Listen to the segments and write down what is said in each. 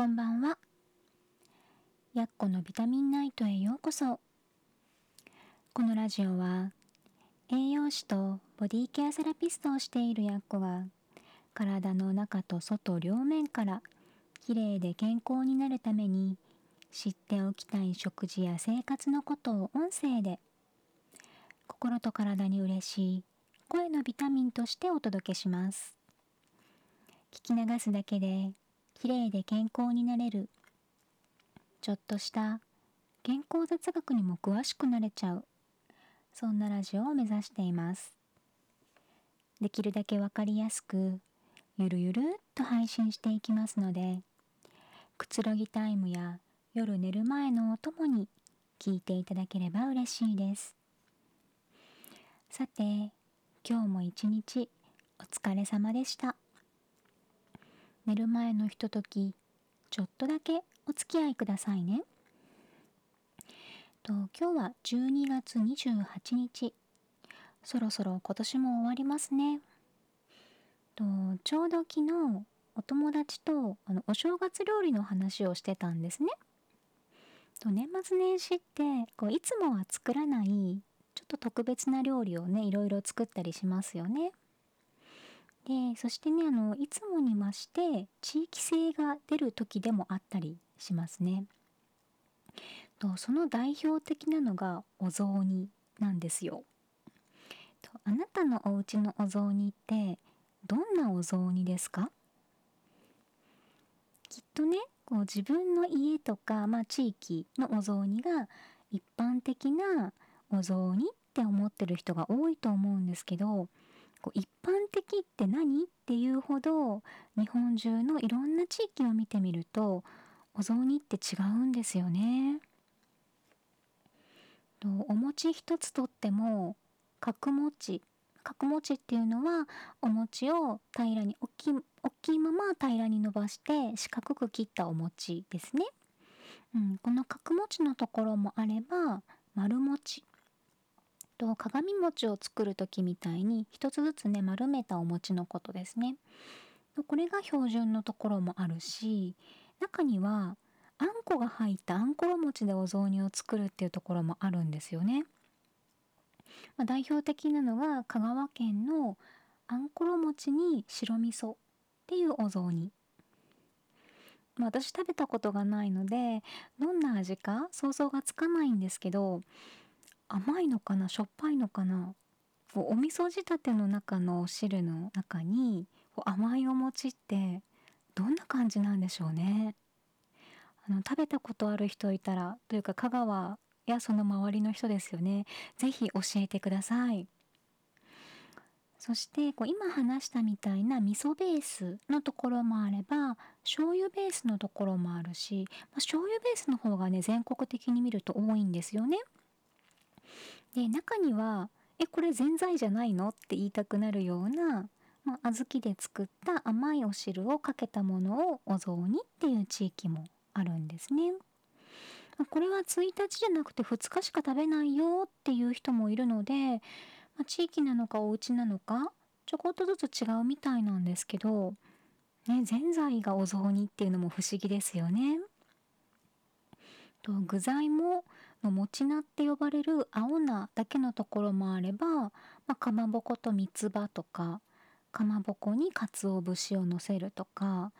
こんばんは。やっこのビタミンナイトへようこそ。このラジオは栄養士とボディケアセラピストをしているやっこが体の中と外両面からきれいで健康になるために知っておきたい食事や生活のことを音声で心と体に嬉しい声のビタミンとしてお届けします。聞き流すだけできれいで健康になれる。ちょっとした健康雑学にも詳しくなれちゃう。そんなラジオを目指しています。できるだけわかりやすくゆるゆるっと配信していきますのでくつろぎタイムや夜寝る前のお供に聞いていただければ嬉しいです。さて今日も一日お疲れ様でした。寝る前のひとときちょっとだけお付き合いくださいね。と今日は12月28日そろそろ今年も終わりますね。とちょうど昨日お友達とあのお正月料理の話をしてたんですね。と年末年始ってこういつもは作らないちょっと特別な料理をねいろいろ作ったりしますよね。でそしてねあのいつもに増して地域性が出る時でもあったりしますね。とその代表的なのがお雑煮なんですよ。とあなたのお家のお雑煮ってどんなお雑煮ですか？きっとねこう自分の家とか、まあ、地域のお雑煮が一般的なお雑煮って思ってる人が多いと思うんですけどこう一般的って何？っていうほど日本中のいろんな地域を見てみるとお雑煮って違うんですよね。お餅一つとっても角餅角餅っていうのはお餅を平らに大き大きいまま平らに伸ばして四角く切ったお餅ですね。うん、この角餅のところもあれば丸餅と鏡餅を作る時みたいに一つずつね丸めたお餅のことですね。これが標準のところもあるし中にはあんこが入ったあんころ餅でお雑煮を作るっていうところもあるんですよね。まあ、代表的なのが香川県のあんころ餅に白味噌っていうお雑煮。ま、私食べたことがないのでどんな味か想像がつかないんですけど甘いのかな？しょっぱいのかな？こうお味噌仕立ての中のお汁の中にこう甘いお餅ってどんな感じなんでしょうね？あの食べたことある人いたらというか香川やその周りの人ですよね？是非教えてください。そしてこう今話したみたいな味噌ベースのところもあれば醤油ベースのところもあるし、まあ、醤油ベースの方がね全国的に見ると多いんですよね。で中には「えこれぜんざいじゃないの?」って言いたくなるような、まあ、小豆で作った甘いお汁をかけたものをお雑煮っていう地域もあるんですね。これは1日じゃなくて2日しか食べないよっていう人もいるので、まあ、地域なのかお家なのかちょこっとずつ違うみたいなんですけど、ね、ぜんざいがお雑煮っていうのも不思議ですよね。と具材もの持ち菜って呼ばれる青菜だけのところもあれば、まあ、かまぼこと三つ葉とかかまぼこに鰹節をのせるとか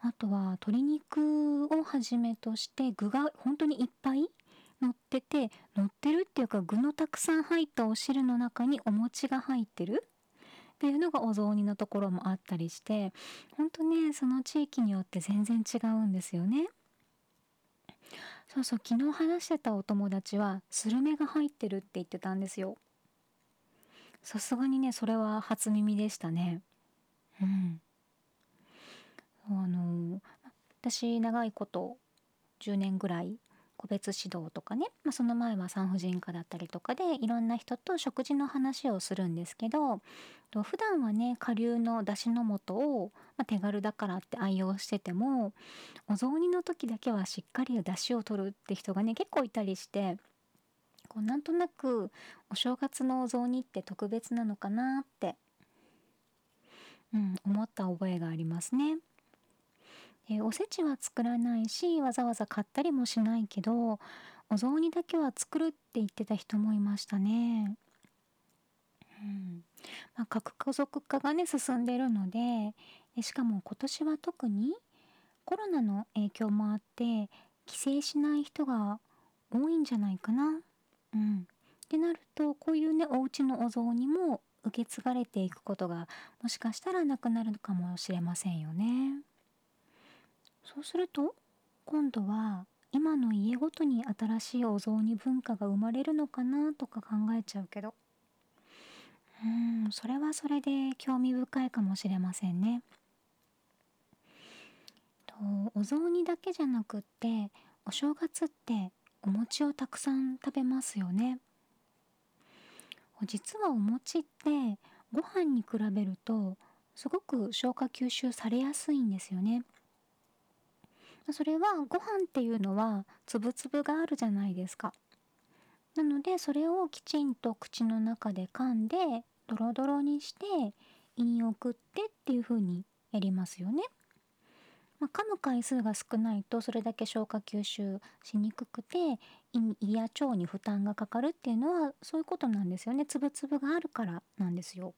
あとは鶏肉をはじめとして具が本当にいっぱい乗ってて乗ってるっていうか具のたくさん入ったお汁の中にお餅が入ってるっていうのがお雑煮のところもあったりして本当ねその地域によって全然違うんですよね。そうそう昨日話してたお友達はスルメが入ってるって言ってたんですよ。さすがにねそれは初耳でしたね。うん。あの私長いこと10年ぐらい個別指導とかね、まあ、その前は産婦人科だったりとかでいろんな人と食事の話をするんですけど普段はね下流のだしの素を、まあ、手軽だからって愛用しててもお雑煮の時だけはしっかりだしを取るって人がね結構いたりしてこうなんとなくお正月のお雑煮って特別なのかなって、うん、思った覚えがありますね。でおせちは作らないしわざわざ買ったりもしないけどお雑煮だけは作るって言ってた人もいましたね。うんまあ、核家族化がね進んでるのででしかも今年は特にコロナの影響もあって帰省しない人が多いんじゃないかな。うん、ってなるとこういうねお家のお雑煮も受け継がれていくことがもしかしたらなくなるかもしれませんよね。そうすると今度は今の家ごとに新しいお雑煮文化が生まれるのかなとか考えちゃうけどうんそれはそれで興味深いかもしれませんね。とお雑煮だけじゃなくってお正月ってお餅をたくさん食べますよね。実はお餅ってご飯に比べるとすごく消化吸収されやすいんですよね。それはご飯っていうのは粒々があるじゃないですか。なのでそれをきちんと口の中で噛んでドロドロにして胃に送ってっていう風にやりますよね。まあ、噛む回数が少ないとそれだけ消化吸収しにくくて胃や腸に負担がかかるっていうのはそういうことなんですよね粒々があるからなんですよ。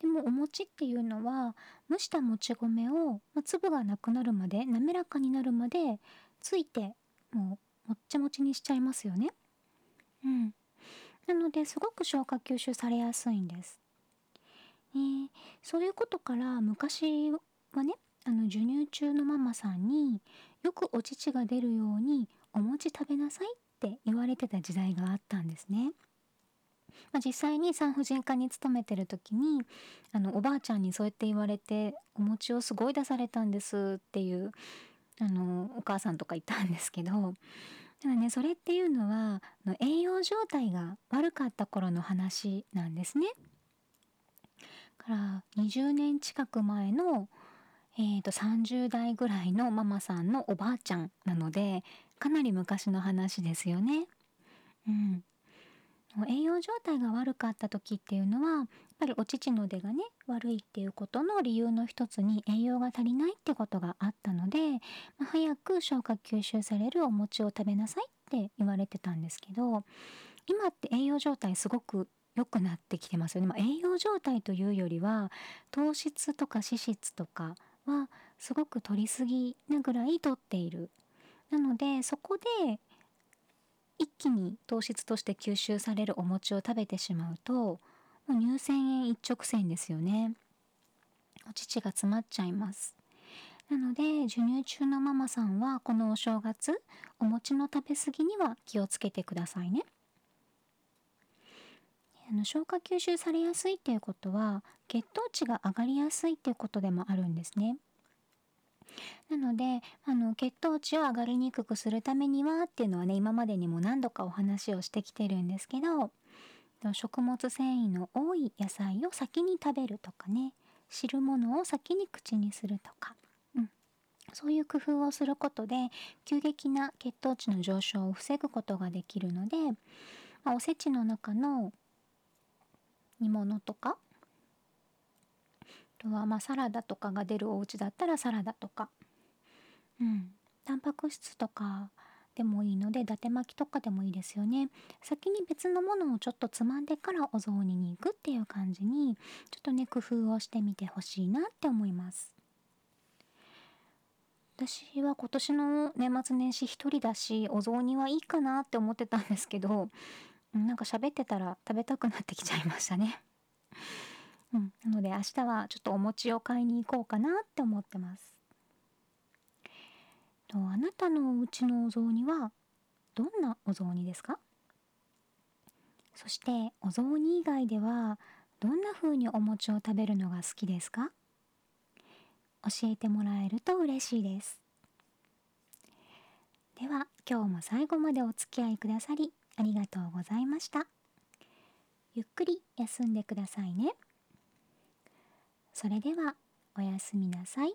でもお餅っていうのは蒸したもち米を、まあ、粒がなくなるまで滑らかになるまでついてもうもっちもちにしちゃいますよね。うん、なのですごく消化吸収されやすいんです。えー、そういうことから昔はねあの授乳中のママさんによくお乳が出るようにお餅食べなさいって言われてた時代があったんですね。まあ、実際に産婦人科に勤めてる時にあのおばあちゃんにそうやって言われてお餅をすごい出されたんですっていうあのお母さんとかいたんですけどただねそれっていうのは栄養状態が悪かった頃の話なんですね。から20年近く前のえーと、30代ぐらいのママさんのおばあちゃんなのでかなり昔の話ですよね。うん、栄養状態が悪かった時っていうのはやっぱりお乳の出がね悪いっていうことの理由の一つに栄養が足りないってことがあったので、まあ、早く消化吸収されるお餅を食べなさいって言われてたんですけど今って栄養状態すごく良くなってきてますよね、まあ、栄養状態というよりは糖質とか脂質とかはすごく取りすぎなぐらい取っている。なのでそこで一気に糖質として吸収されるお餅を食べてしまうともう乳腺炎一直線ですよね。お乳が詰まっちゃいます。なので授乳中のママさんはこのお正月お餅の食べ過ぎには気をつけてくださいね。あの消化吸収されやすいっていうことは血糖値が上がりやすいっていうことでもあるんですね。なのであの血糖値を上がりにくくするためにはっていうのはね今までにも何度かお話をしてきてるんですけど食物繊維の多い野菜を先に食べるとかね汁物を先に口にするとか、うん、そういう工夫をすることで急激な血糖値の上昇を防ぐことができるので、まあ、おせちの中の煮物とかあとはまサラダとかが出るお家だったらサラダとかうんタンパク質とかでもいいので伊達巻きとかでもいいですよね先に別のものをちょっとつまんでからお雑煮に行くっていう感じにちょっとね工夫をしてみてほしいなって思います私は今年の年末年始一人だしお雑煮はいいかなって思ってたんですけどなんか喋ってたら食べたくなってきちゃいましたね。うん、なので明日はちょっとお餅を買いに行こうかなって思ってます。とあなたのお家のお雑煮はどんなお雑煮ですか？そしてお雑煮以外ではどんな風にお餅を食べるのが好きですか？教えてもらえると嬉しいです。では今日も最後までお付き合いくださりありがとうございました。ゆっくり休んでくださいね。それではおやすみなさい。